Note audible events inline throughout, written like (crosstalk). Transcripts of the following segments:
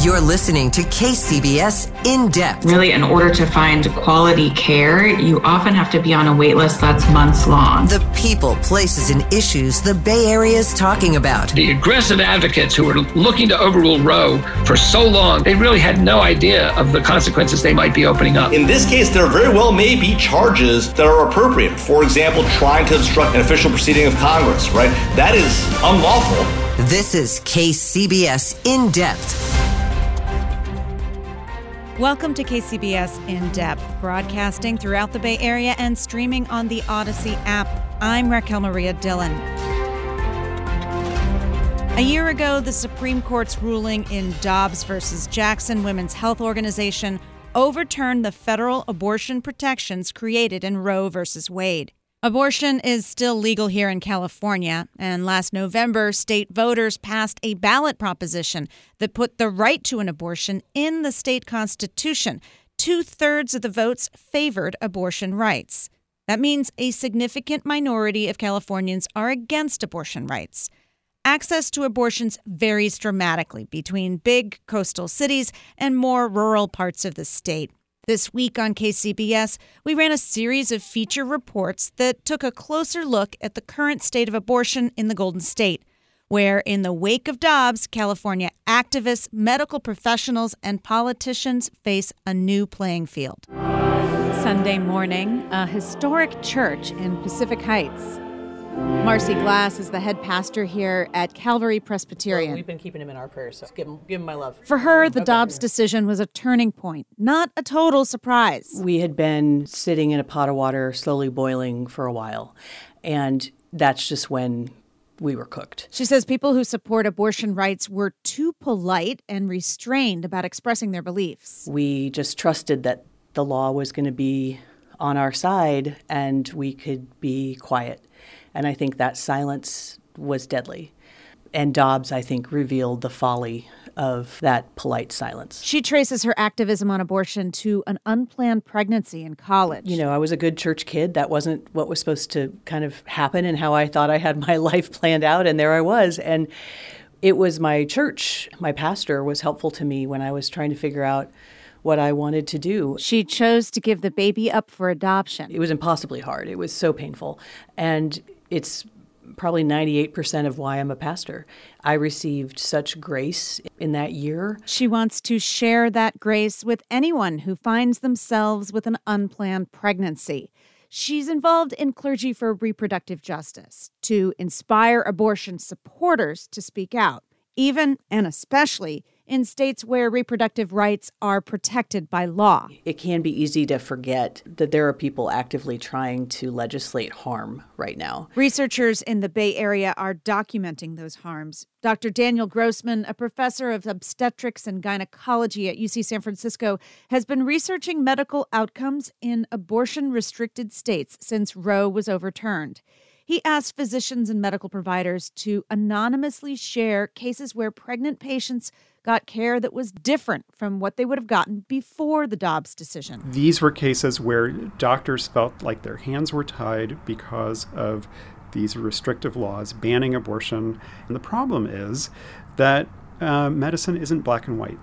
You're listening to KCBS In Depth. Really, in order to find quality care, you often have to be on a wait list that's months long. The people, places, and issues the Bay Area is talking about. The aggressive advocates who were looking to overrule Roe for so long, they really had no idea of the consequences they might be opening up. In this case, there very well may be charges that are appropriate. For example, trying to obstruct an official proceeding of Congress, right? That is unlawful. This is KCBS In Depth. Welcome to KCBS In Depth, broadcasting throughout the Bay Area and streaming on the Audacy app. I'm Raquel Maria Dillon. A year ago, the Supreme Court's ruling in Dobbs versus Jackson Women's Health Organization overturned the federal abortion protections created in Roe versus Wade. Abortion is still legal here in California, and last November, state voters passed a ballot proposition that put the right to an abortion in the state constitution. Two thirds of the votes favored abortion rights. That means a significant minority of Californians are against abortion rights. Access to abortions varies dramatically between big coastal cities and more rural parts of the state. This week on KCBS, we ran a series of feature reports that took a closer look at the current state of abortion in the Golden State, where, in the wake of Dobbs, California activists, medical professionals, and politicians face a new playing field. Sunday morning, a historic church in Pacific Heights Marci Glass is the head pastor here at Calvary Presbyterian. Well, we've been keeping him in our prayers, so give him, give him my love. For her, the okay. Dobbs decision was a turning point, not a total surprise. We had been sitting in a pot of water, slowly boiling for a while, and that's just when we were cooked. She says people who support abortion rights were too polite and restrained about expressing their beliefs. We just trusted that the law was going to be on our side and we could be quiet. And I think that silence was deadly. And Dobbs, I think, revealed the folly of that polite silence. She traces her activism on abortion to an unplanned pregnancy in college. You know, I was a good church kid. That wasn't what was supposed to kind of happen and how I thought I had my (laughs) life planned out. And there I was. And it was my church, my pastor was helpful to me when I was trying to figure out what I wanted to do. She chose to give the baby up for adoption. It was impossibly hard. It was so painful. And it's probably 98% of why I'm a pastor. I received such grace in that year. She wants to share that grace with anyone who finds themselves with an unplanned pregnancy. She's involved in Clergy for Reproductive Justice to inspire abortion supporters to speak out, even and especially in states where reproductive rights are protected by law. It can be easy to forget that there are people actively trying to legislate harm right now. Researchers in the Bay Area are documenting those harms. Dr. Daniel Grossman, a professor of obstetrics and gynecology at UC San Francisco, has been researching medical outcomes in abortion restricted states since Roe was overturned. He asked physicians and medical providers to anonymously share cases where pregnant patients got care that was different from what they would have gotten before the Dobbs decision. These were cases where doctors felt like their hands were tied because of these restrictive laws banning abortion. And the problem is that uh, medicine isn't black and white.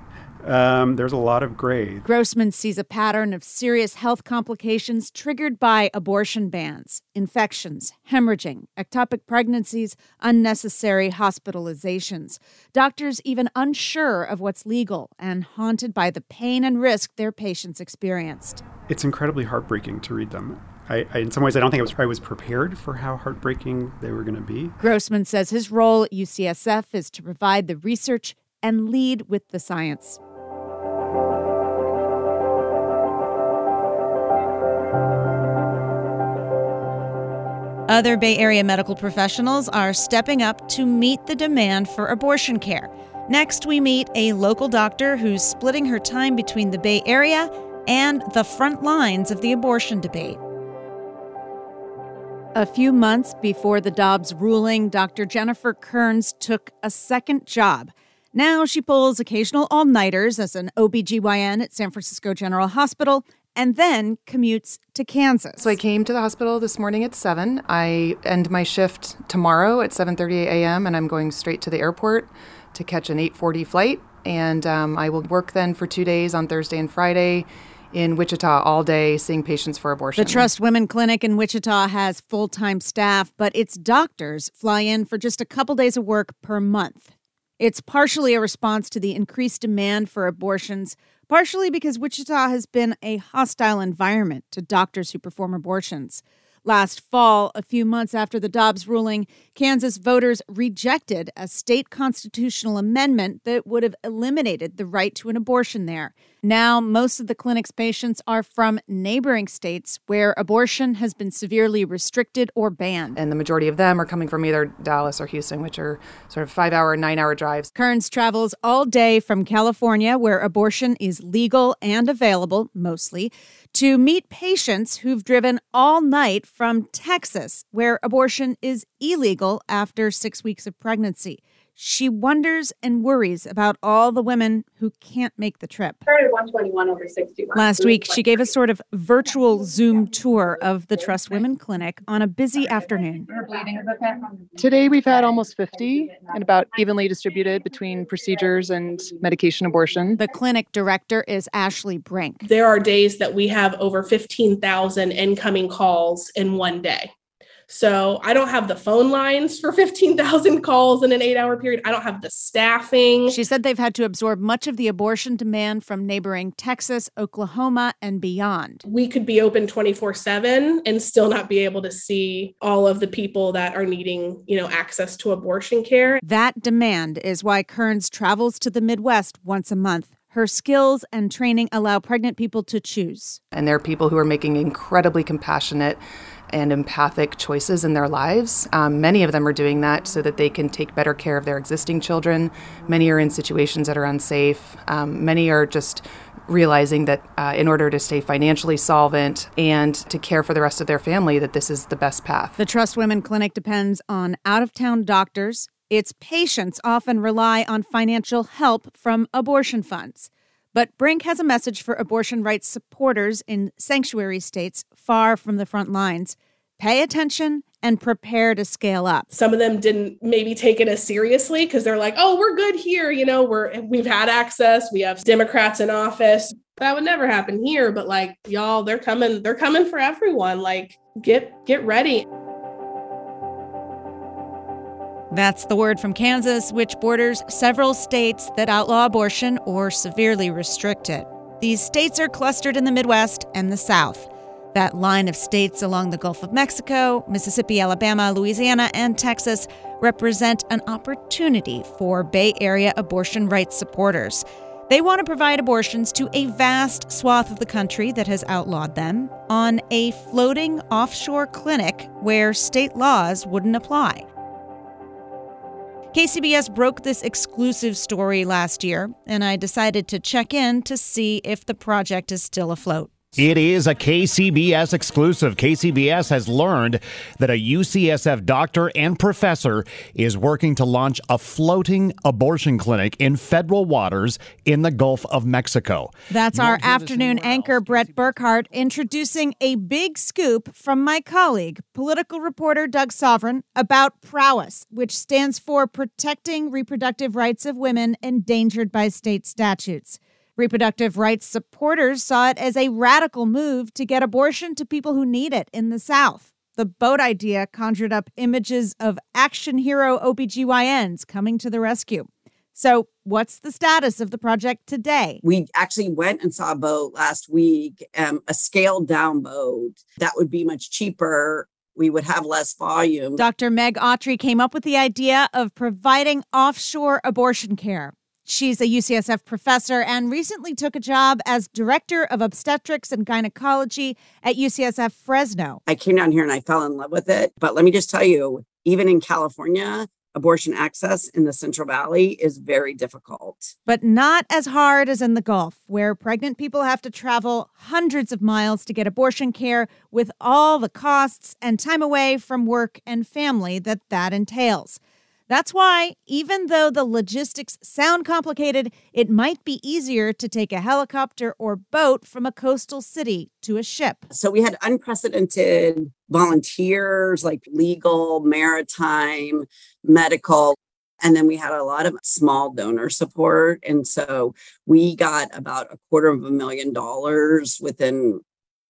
Um, there's a lot of gray. Grossman sees a pattern of serious health complications triggered by abortion bans, infections, hemorrhaging, ectopic pregnancies, unnecessary hospitalizations. Doctors even unsure of what's legal and haunted by the pain and risk their patients experienced. It's incredibly heartbreaking to read them. I, I, in some ways, I don't think I was, I was prepared for how heartbreaking they were going to be. Grossman says his role at UCSF is to provide the research and lead with the science. Other Bay Area medical professionals are stepping up to meet the demand for abortion care. Next, we meet a local doctor who's splitting her time between the Bay Area and the front lines of the abortion debate. A few months before the Dobbs ruling, Dr. Jennifer Kerns took a second job. Now she pulls occasional all nighters as an OBGYN at San Francisco General Hospital and then commutes to Kansas. So I came to the hospital this morning at 7. I end my shift tomorrow at 7:30 a.m. and I'm going straight to the airport to catch an 8:40 flight and um, I will work then for 2 days on Thursday and Friday in Wichita all day seeing patients for abortion. The Trust Women Clinic in Wichita has full time staff, but its doctors fly in for just a couple days of work per month. It's partially a response to the increased demand for abortions, partially because Wichita has been a hostile environment to doctors who perform abortions. Last fall, a few months after the Dobbs ruling, Kansas voters rejected a state constitutional amendment that would have eliminated the right to an abortion there. Now, most of the clinic's patients are from neighboring states where abortion has been severely restricted or banned. And the majority of them are coming from either Dallas or Houston, which are sort of five hour, nine hour drives. Kerns travels all day from California, where abortion is legal and available, mostly, to meet patients who've driven all night from Texas, where abortion is illegal after six weeks of pregnancy. She wonders and worries about all the women who can't make the trip. 121 over 61. Last week, she gave a sort of virtual Zoom tour of the Trust Women Clinic on a busy afternoon. Today, we've had almost 50 and about evenly distributed between procedures and medication abortion. The clinic director is Ashley Brink. There are days that we have over 15,000 incoming calls in one day. So I don't have the phone lines for (laughs) 15,000 calls in an eight hour period. I don't have the staffing. She said they've had to absorb much of the abortion demand from neighboring Texas, Oklahoma, and beyond. We could be open 24 7 and still not be able to see all of the people that are needing, you know, access to abortion care. That demand is why Kerns travels to the Midwest once a month. Her skills and training allow pregnant people to choose. And there are people who are making incredibly compassionate and empathic choices in their lives. Um, many of them are doing that so that they can take better care of their existing children. Many are in situations that are unsafe. Um, many are just realizing that uh, in order to stay financially solvent and to care for the rest of their family that this is the best path. The Trust Women Clinic depends on out-of-town doctors. Its patients often rely on financial help from abortion funds. But Brink has a message for abortion rights supporters in sanctuary states far from the front lines. Pay attention and prepare to scale up. Some of them didn't maybe take it as seriously because they're like, "Oh, we're good here, you know, we're we've had access, we have Democrats in office." That would never happen here, but like y'all, they're coming, they're coming for everyone. Like get get ready. That's the word from Kansas, which borders several states that outlaw abortion or severely restrict it. These states are clustered in the Midwest and the South. That line of states along the Gulf of Mexico, Mississippi, Alabama, Louisiana, and Texas represent an opportunity for Bay Area abortion rights supporters. They want to provide abortions to a vast swath of the country that has outlawed them on a floating offshore clinic where state laws wouldn't apply. KCBS broke this exclusive story last year, and I decided to check in to see if the project is still afloat. It is a KCBS exclusive. KCBS has learned that a UCSF doctor and professor is working to launch a floating abortion clinic in federal waters in the Gulf of Mexico. That's our afternoon anchor, Brett Burkhart, introducing a big scoop from my colleague, political reporter Doug Sovern, about Prowess, which stands for Protecting Reproductive Rights of Women Endangered by State Statutes. Reproductive rights supporters saw it as a radical move to get abortion to people who need it in the South. The boat idea conjured up images of action hero OBGYNs coming to the rescue. So, what's the status of the project today? We actually went and saw a boat last week, um, a scaled down boat that would be much cheaper. We would have less volume. Dr. Meg Autry came up with the idea of providing offshore abortion care. She's a UCSF professor and recently took a job as director of obstetrics and gynecology at UCSF Fresno. I came down here and I fell in love with it. But let me just tell you, even in California, abortion access in the Central Valley is very difficult. But not as hard as in the Gulf, where pregnant people have to travel hundreds of miles to get abortion care with all the costs and time away from work and family that that entails. That's why, even though the logistics sound complicated, it might be easier to take a helicopter or boat from a coastal city to a ship. So we had unprecedented volunteers like legal, maritime, medical. And then we had a lot of small donor support. And so we got about a quarter of a million dollars within,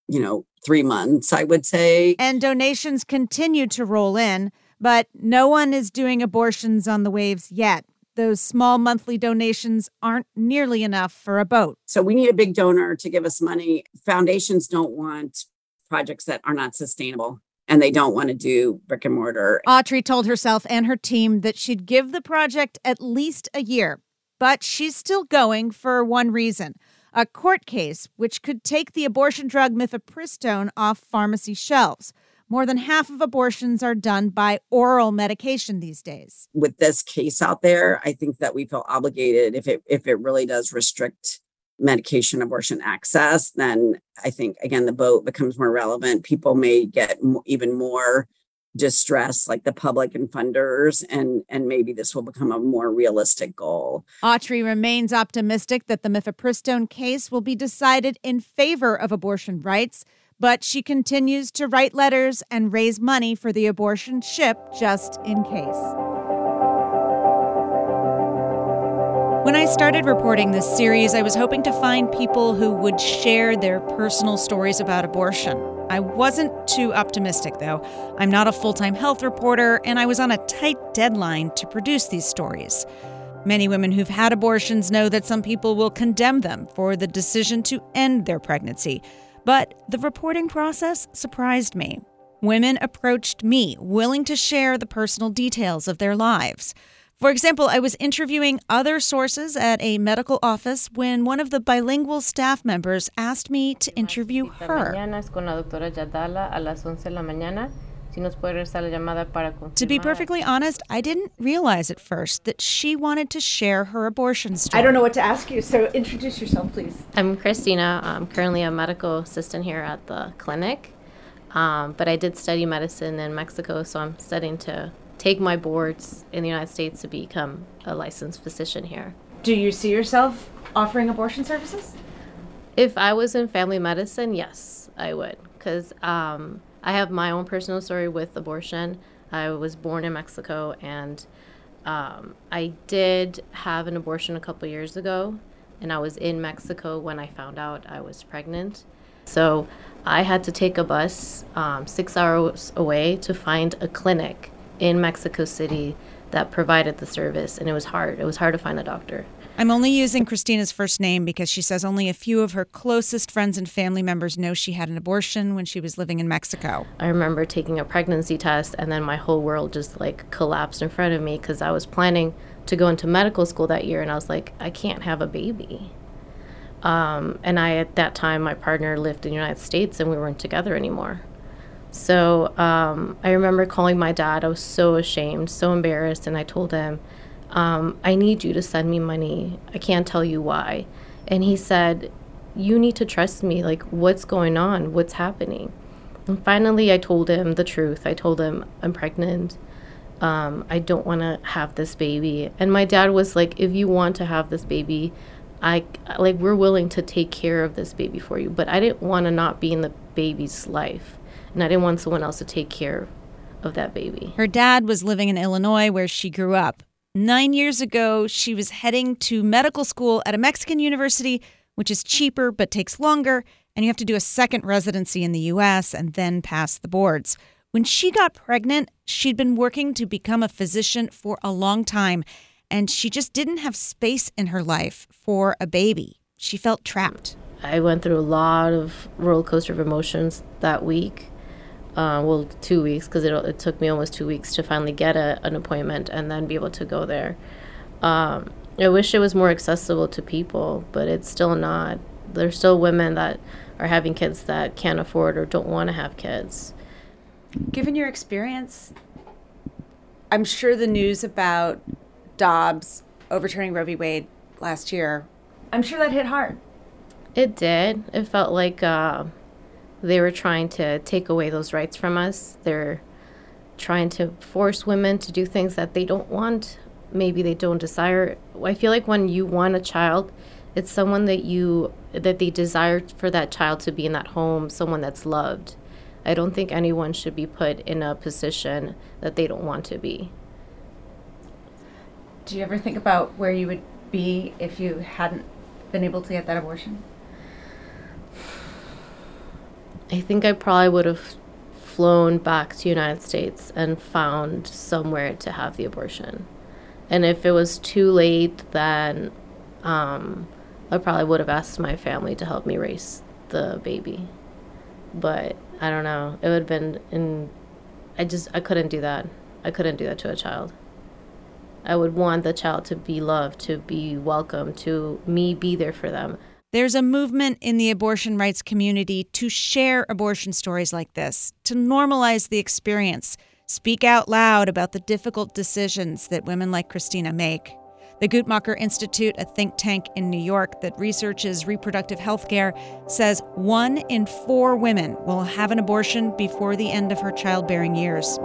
you know, three months, I would say. And donations continue to roll in. But no one is doing abortions on the waves yet. Those small monthly donations aren't nearly enough for a boat. So we need a big donor to give us money. Foundations don't want projects that are not sustainable and they don't want to do brick and mortar. Autry told herself and her team that she'd give the project at least a year, but she's still going for one reason a court case which could take the abortion drug mifepristone off pharmacy shelves. More than half of abortions are done by oral medication these days. With this case out there, I think that we feel obligated if it if it really does restrict medication abortion access, then I think again the boat becomes more relevant. People may get even more distress like the public and funders and and maybe this will become a more realistic goal. Autry remains optimistic that the mifepristone case will be decided in favor of abortion rights but she continues to write letters and raise money for the abortion ship just in case. When I started reporting this series, I was hoping to find people who would share their personal stories about abortion. I wasn't too optimistic, though. I'm not a full time health reporter, and I was on a tight deadline to produce these stories. Many women who've had abortions know that some people will condemn them for the decision to end their pregnancy. But the reporting process surprised me. Women approached me, willing to share the personal details of their lives. For example, I was interviewing other sources at a medical office when one of the bilingual staff members asked me to interview her. To be perfectly honest, I didn't realize at first that she wanted to share her abortion story. I don't know what to ask you, so introduce yourself, please. I'm Christina. I'm currently a medical assistant here at the clinic, um, but I did study medicine in Mexico, so I'm studying to take my boards in the United States to become a licensed physician here. Do you see yourself offering abortion services? If I was in family medicine, yes, I would, because um, I have my own personal story with abortion. I was born in Mexico and um, I did have an abortion a couple years ago, and I was in Mexico when I found out I was pregnant. So I had to take a bus um, six hours away to find a clinic in Mexico City that provided the service, and it was hard. It was hard to find a doctor. I'm only using Christina's first name because she says only a few of her closest friends and family members know she had an abortion when she was living in Mexico. I remember taking a pregnancy test and then my whole world just like collapsed in front of me because I was planning to go into medical school that year and I was like, I can't have a baby. Um, and I, at that time, my partner lived in the United States and we weren't together anymore. So um, I remember calling my dad. I was so ashamed, so embarrassed, and I told him, um, I need you to send me money. I can't tell you why. And he said, You need to trust me. Like, what's going on? What's happening? And finally, I told him the truth. I told him, I'm pregnant. Um, I don't want to have this baby. And my dad was like, If you want to have this baby, I like, we're willing to take care of this baby for you. But I didn't want to not be in the baby's life. And I didn't want someone else to take care of that baby. Her dad was living in Illinois where she grew up. Nine years ago, she was heading to medical school at a Mexican university, which is cheaper but takes longer, and you have to do a second residency in the US and then pass the boards. When she got pregnant, she'd been working to become a physician for a long time, and she just didn't have space in her life for a baby. She felt trapped. I went through a lot of roller coaster of emotions that week. Uh, well, two weeks because it, it took me almost two weeks to finally get a, an appointment and then be able to go there. Um, I wish it was more accessible to people, but it's still not. There's still women that are having kids that can't afford or don't want to have kids. Given your experience, I'm sure the news about Dobbs overturning Roe v. Wade last year, I'm sure that hit hard. It did. It felt like uh, they were trying to take away those rights from us. They're trying to force women to do things that they don't want. Maybe they don't desire. I feel like when you want a child, it's someone that you that they desire for that child to be in that home, someone that's loved. I don't think anyone should be put in a position that they don't want to be. Do you ever think about where you would be if you hadn't been able to get that abortion? I think I probably would have flown back to United States and found somewhere to have the abortion. And if it was too late, then um, I probably would have asked my family to help me raise the baby. But I don't know. It would have been in. I just I couldn't do that. I couldn't do that to a child. I would want the child to be loved, to be welcome, to me be there for them. There's a movement in the abortion rights community to share abortion stories like this, to normalize the experience, speak out loud about the difficult decisions that women like Christina make. The Guttmacher Institute, a think tank in New York that researches reproductive health care, says one in four women will have an abortion before the end of her childbearing years.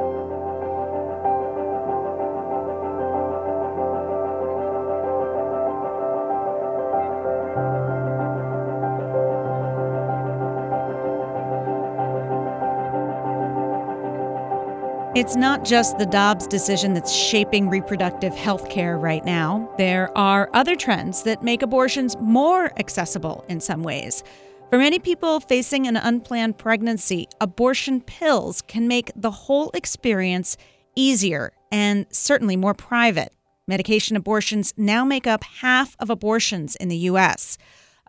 It's not just the Dobbs decision that's shaping reproductive health care right now. There are other trends that make abortions more accessible in some ways. For many people facing an unplanned pregnancy, abortion pills can make the whole experience easier and certainly more private. Medication abortions now make up half of abortions in the U.S.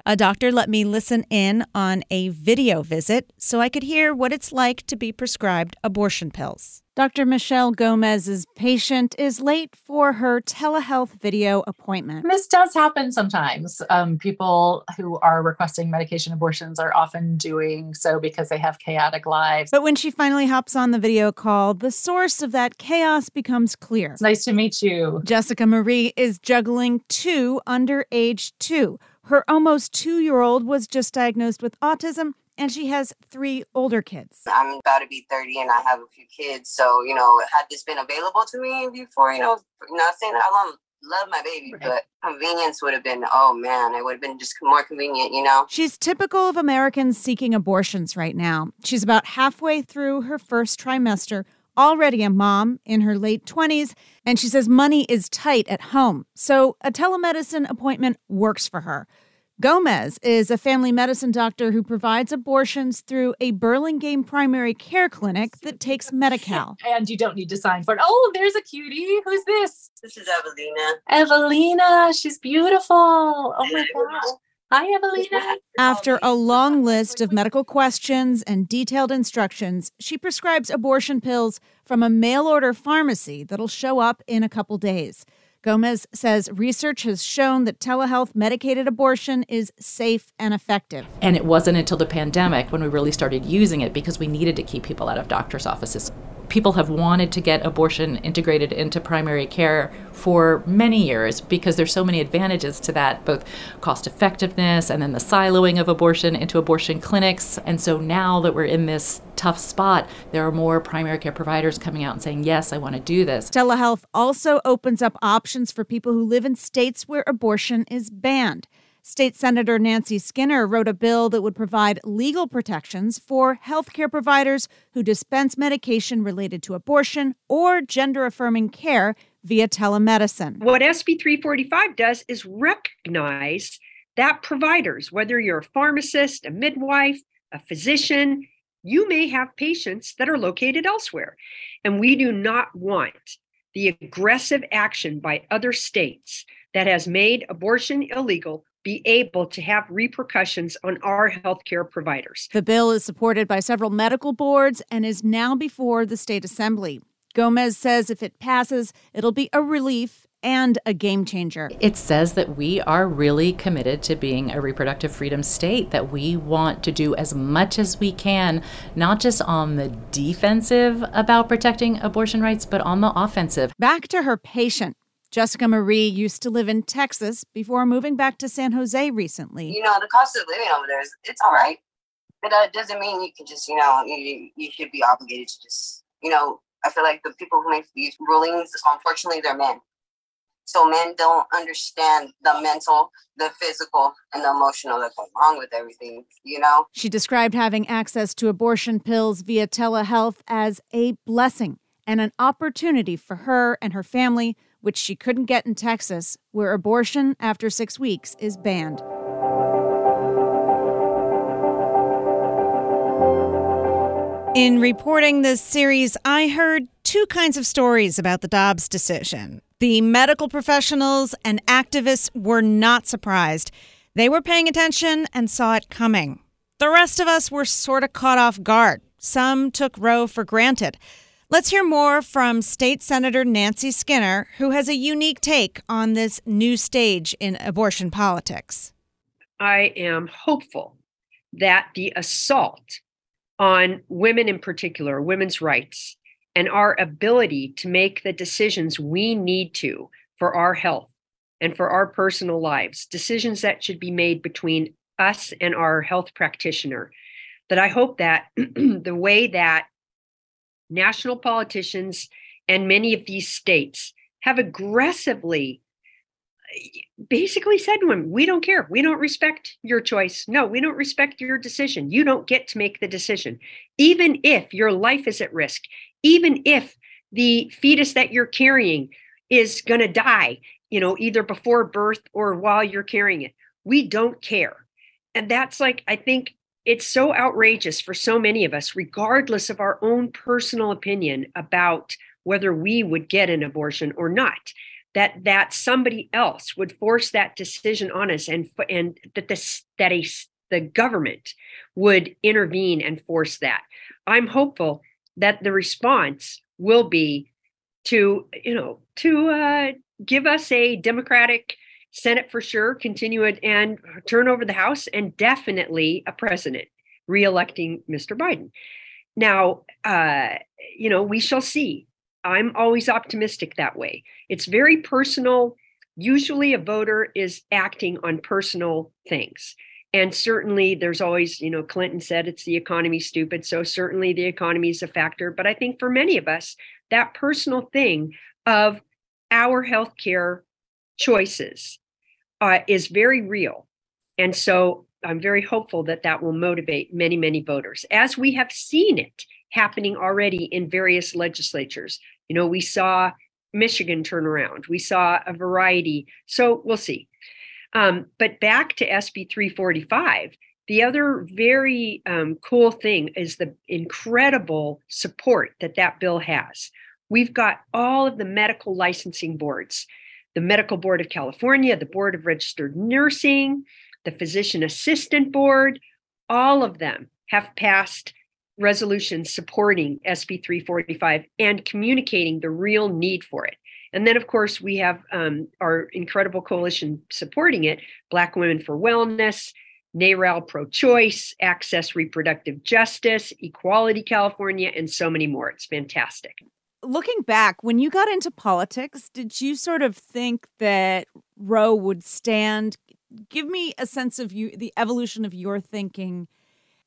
A doctor let me listen in on a video visit so I could hear what it's like to be prescribed abortion pills. Dr. Michelle Gomez's patient is late for her telehealth video appointment. This does happen sometimes. Um, people who are requesting medication abortions are often doing so because they have chaotic lives. But when she finally hops on the video call, the source of that chaos becomes clear. It's nice to meet you. Jessica Marie is juggling two under age two. Her almost two year old was just diagnosed with autism and she has three older kids. I'm about to be 30 and I have a few kids. So, you know, had this been available to me before, you know, not saying I love, love my baby, right. but convenience would have been, oh man, it would have been just more convenient, you know? She's typical of Americans seeking abortions right now. She's about halfway through her first trimester already a mom in her late 20s, and she says money is tight at home. So a telemedicine appointment works for her. Gomez is a family medicine doctor who provides abortions through a Burlingame primary care clinic that takes Medi Cal. And you don't need to sign for it. Oh, there's a cutie. Who's this? This is Evelina. Evelina. She's beautiful. Oh my gosh. Hi, Evelina. After a long list of medical questions and detailed instructions, she prescribes abortion pills from a mail order pharmacy that'll show up in a couple days. Gomez says research has shown that telehealth medicated abortion is safe and effective. And it wasn't until the pandemic when we really started using it because we needed to keep people out of doctors' offices. People have wanted to get abortion integrated into primary care for many years because there's so many advantages to that, both cost effectiveness and then the siloing of abortion into abortion clinics. And so now that we're in this tough spot, there are more primary care providers coming out and saying, Yes, I want to do this. Telehealth also opens up options for people who live in states where abortion is banned. State Senator Nancy Skinner wrote a bill that would provide legal protections for healthcare providers who dispense medication related to abortion or gender affirming care via telemedicine. What SB 345 does is recognize that providers, whether you're a pharmacist, a midwife, a physician, you may have patients that are located elsewhere. And we do not want the aggressive action by other states that has made abortion illegal be able to have repercussions on our healthcare providers. The bill is supported by several medical boards and is now before the state assembly. Gomez says if it passes, it'll be a relief and a game changer. It says that we are really committed to being a reproductive freedom state, that we want to do as much as we can, not just on the defensive about protecting abortion rights, but on the offensive. Back to her patient. Jessica Marie used to live in Texas before moving back to San Jose recently. You know, the cost of living over there is it's all right. But that doesn't mean you can just, you know, you, you should be obligated to just, you know, I feel like the people who make these rulings, unfortunately, they're men. So men don't understand the mental, the physical, and the emotional that go along with everything, you know? She described having access to abortion pills via telehealth as a blessing and an opportunity for her and her family, which she couldn't get in Texas, where abortion after six weeks is banned. In reporting this series, I heard two kinds of stories about the Dobbs decision. The medical professionals and activists were not surprised. They were paying attention and saw it coming. The rest of us were sort of caught off guard. Some took Roe for granted. Let's hear more from State Senator Nancy Skinner, who has a unique take on this new stage in abortion politics. I am hopeful that the assault on women in particular, women's rights, and our ability to make the decisions we need to for our health and for our personal lives, decisions that should be made between us and our health practitioner. That I hope that (clears throat) the way that national politicians and many of these states have aggressively basically said to him, We don't care. We don't respect your choice. No, we don't respect your decision. You don't get to make the decision. Even if your life is at risk, even if the fetus that you're carrying is going to die, you know, either before birth or while you're carrying it, we don't care. And that's like, I think it's so outrageous for so many of us, regardless of our own personal opinion about whether we would get an abortion or not that that somebody else would force that decision on us and and that this that a the government would intervene and force that. I'm hopeful that the response will be to you know to uh, give us a democratic senate for sure continue it and turn over the house and definitely a president reelecting mr biden now uh, you know we shall see I'm always optimistic that way. It's very personal. Usually, a voter is acting on personal things. And certainly, there's always, you know, Clinton said it's the economy stupid. So, certainly, the economy is a factor. But I think for many of us, that personal thing of our healthcare choices uh, is very real. And so, I'm very hopeful that that will motivate many, many voters, as we have seen it happening already in various legislatures. You know, we saw Michigan turn around, we saw a variety. So we'll see. Um, but back to SB 345, the other very um, cool thing is the incredible support that that bill has. We've got all of the medical licensing boards the Medical Board of California, the Board of Registered Nursing, the Physician Assistant Board, all of them have passed resolutions supporting SB 345 and communicating the real need for it. And then, of course, we have um, our incredible coalition supporting it Black Women for Wellness, NARAL Pro Choice, Access Reproductive Justice, Equality California, and so many more. It's fantastic. Looking back, when you got into politics, did you sort of think that Roe would stand? Give me a sense of you, the evolution of your thinking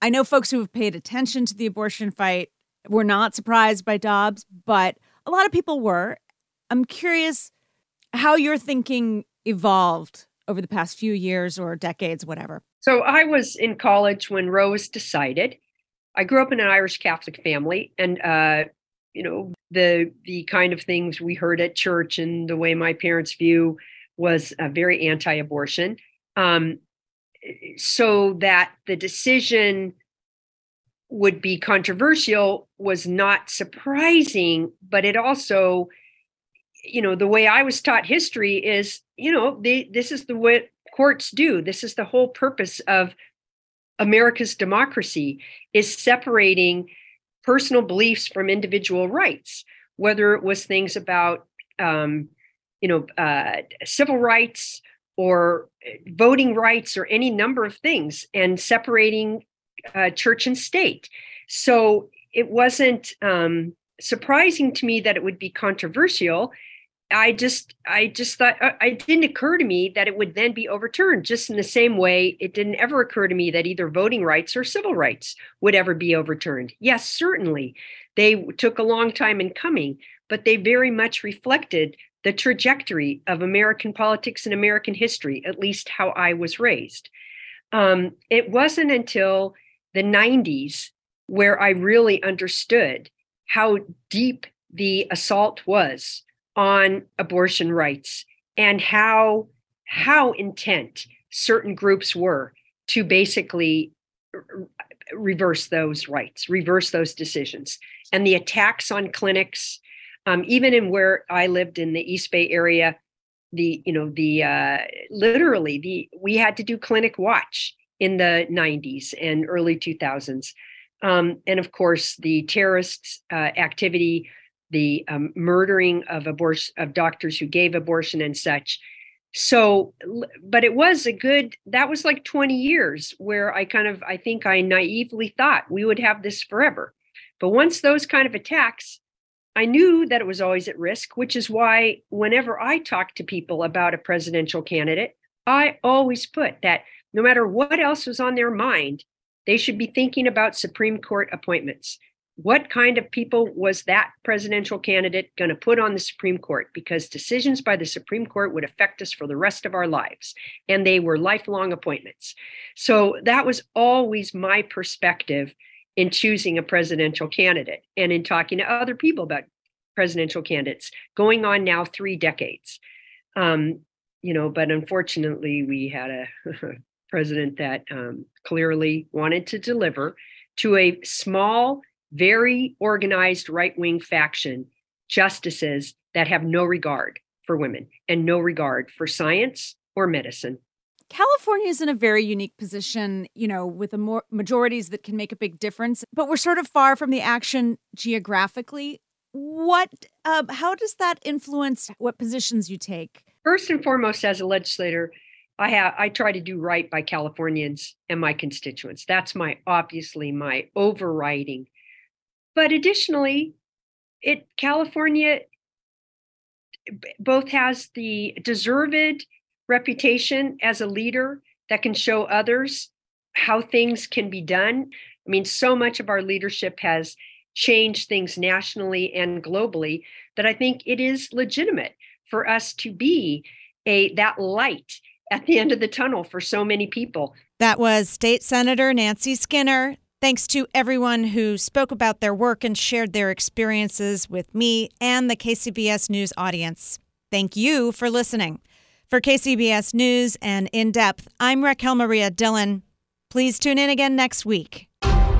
I know folks who have paid attention to the abortion fight were not surprised by Dobbs, but a lot of people were. I'm curious how your thinking evolved over the past few years or decades, whatever. So I was in college when Roe was decided. I grew up in an Irish Catholic family, and uh, you know, the the kind of things we heard at church and the way my parents view was uh, very anti-abortion. Um, so that the decision would be controversial was not surprising, but it also, you know, the way I was taught history is, you know, they, this is the way courts do. This is the whole purpose of America's democracy is separating personal beliefs from individual rights, whether it was things about, um, you know, uh, civil rights or uh, voting rights or any number of things, and separating uh, church and state. So it wasn't um, surprising to me that it would be controversial. I just, I just thought uh, it didn't occur to me that it would then be overturned. Just in the same way, it didn't ever occur to me that either voting rights or civil rights would ever be overturned. Yes, certainly, they took a long time in coming, but they very much reflected the trajectory of American politics and American history, at least how I was raised. Um, it wasn't until the 90s where I really understood how deep the assault was on abortion rights and how how intent certain groups were to basically reverse those rights, reverse those decisions. And the attacks on clinics, um, even in where I lived in the East Bay area, the you know the uh, literally the we had to do clinic watch in the 90s and early 2000s. Um, and of course, the terrorist uh, activity, the um, murdering of abortion of doctors who gave abortion and such. So, but it was a good. That was like 20 years where I kind of, I think, I naively thought we would have this forever. But once those kind of attacks, I knew that it was always at risk, which is why whenever I talk to people about a presidential candidate, I always put that no matter what else was on their mind, they should be thinking about Supreme Court appointments. What kind of people was that presidential candidate going to put on the Supreme Court? Because decisions by the Supreme Court would affect us for the rest of our lives, and they were lifelong appointments. So that was always my perspective in choosing a presidential candidate and in talking to other people about presidential candidates, going on now three decades. Um, you know, but unfortunately, we had a (laughs) president that um, clearly wanted to deliver to a small, very organized right wing faction justices that have no regard for women and no regard for science or medicine. California is in a very unique position, you know, with a more majorities that can make a big difference, but we're sort of far from the action geographically. What, uh, how does that influence what positions you take? First and foremost, as a legislator, I have I try to do right by Californians and my constituents. That's my obviously my overriding. But additionally, it California both has the deserved reputation as a leader that can show others how things can be done. I mean, so much of our leadership has changed things nationally and globally that I think it is legitimate for us to be a that light at the end of the tunnel for so many people. That was State Senator Nancy Skinner. Thanks to everyone who spoke about their work and shared their experiences with me and the KCBS News audience. Thank you for listening. For KCBS News and In Depth, I'm Raquel Maria Dillon. Please tune in again next week.